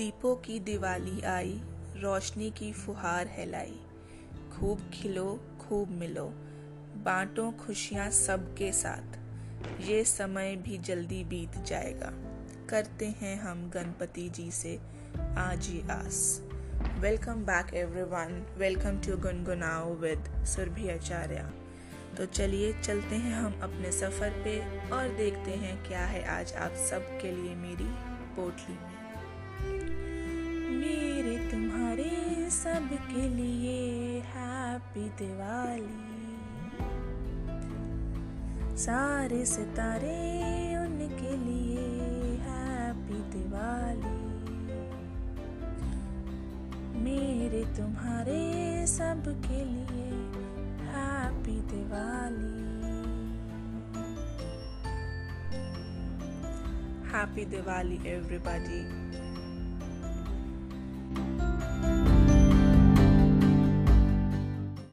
दीपों की दिवाली आई, रोशनी की फुहार हिलाई। खूब खिलो, खूब मिलो, बांटो खुशियाँ सबके साथ। ये समय भी जल्दी बीत जाएगा। करते हैं हम गणपति जी से आज ही आस। Welcome back everyone welcome to Gungunao with Surabhi Acharya तो चलिए, चलते हैं हम अपने सफ़र पे और देखते हैं क्या है आज आप सब के लिए मेरी पोटली में। सब के लिए हैप्पी दिवाली सारे सितारे उनके लिए हैप्पी दिवाली मेरे तुम्हारे सब के लिए happy Diwali happy Diwali everybody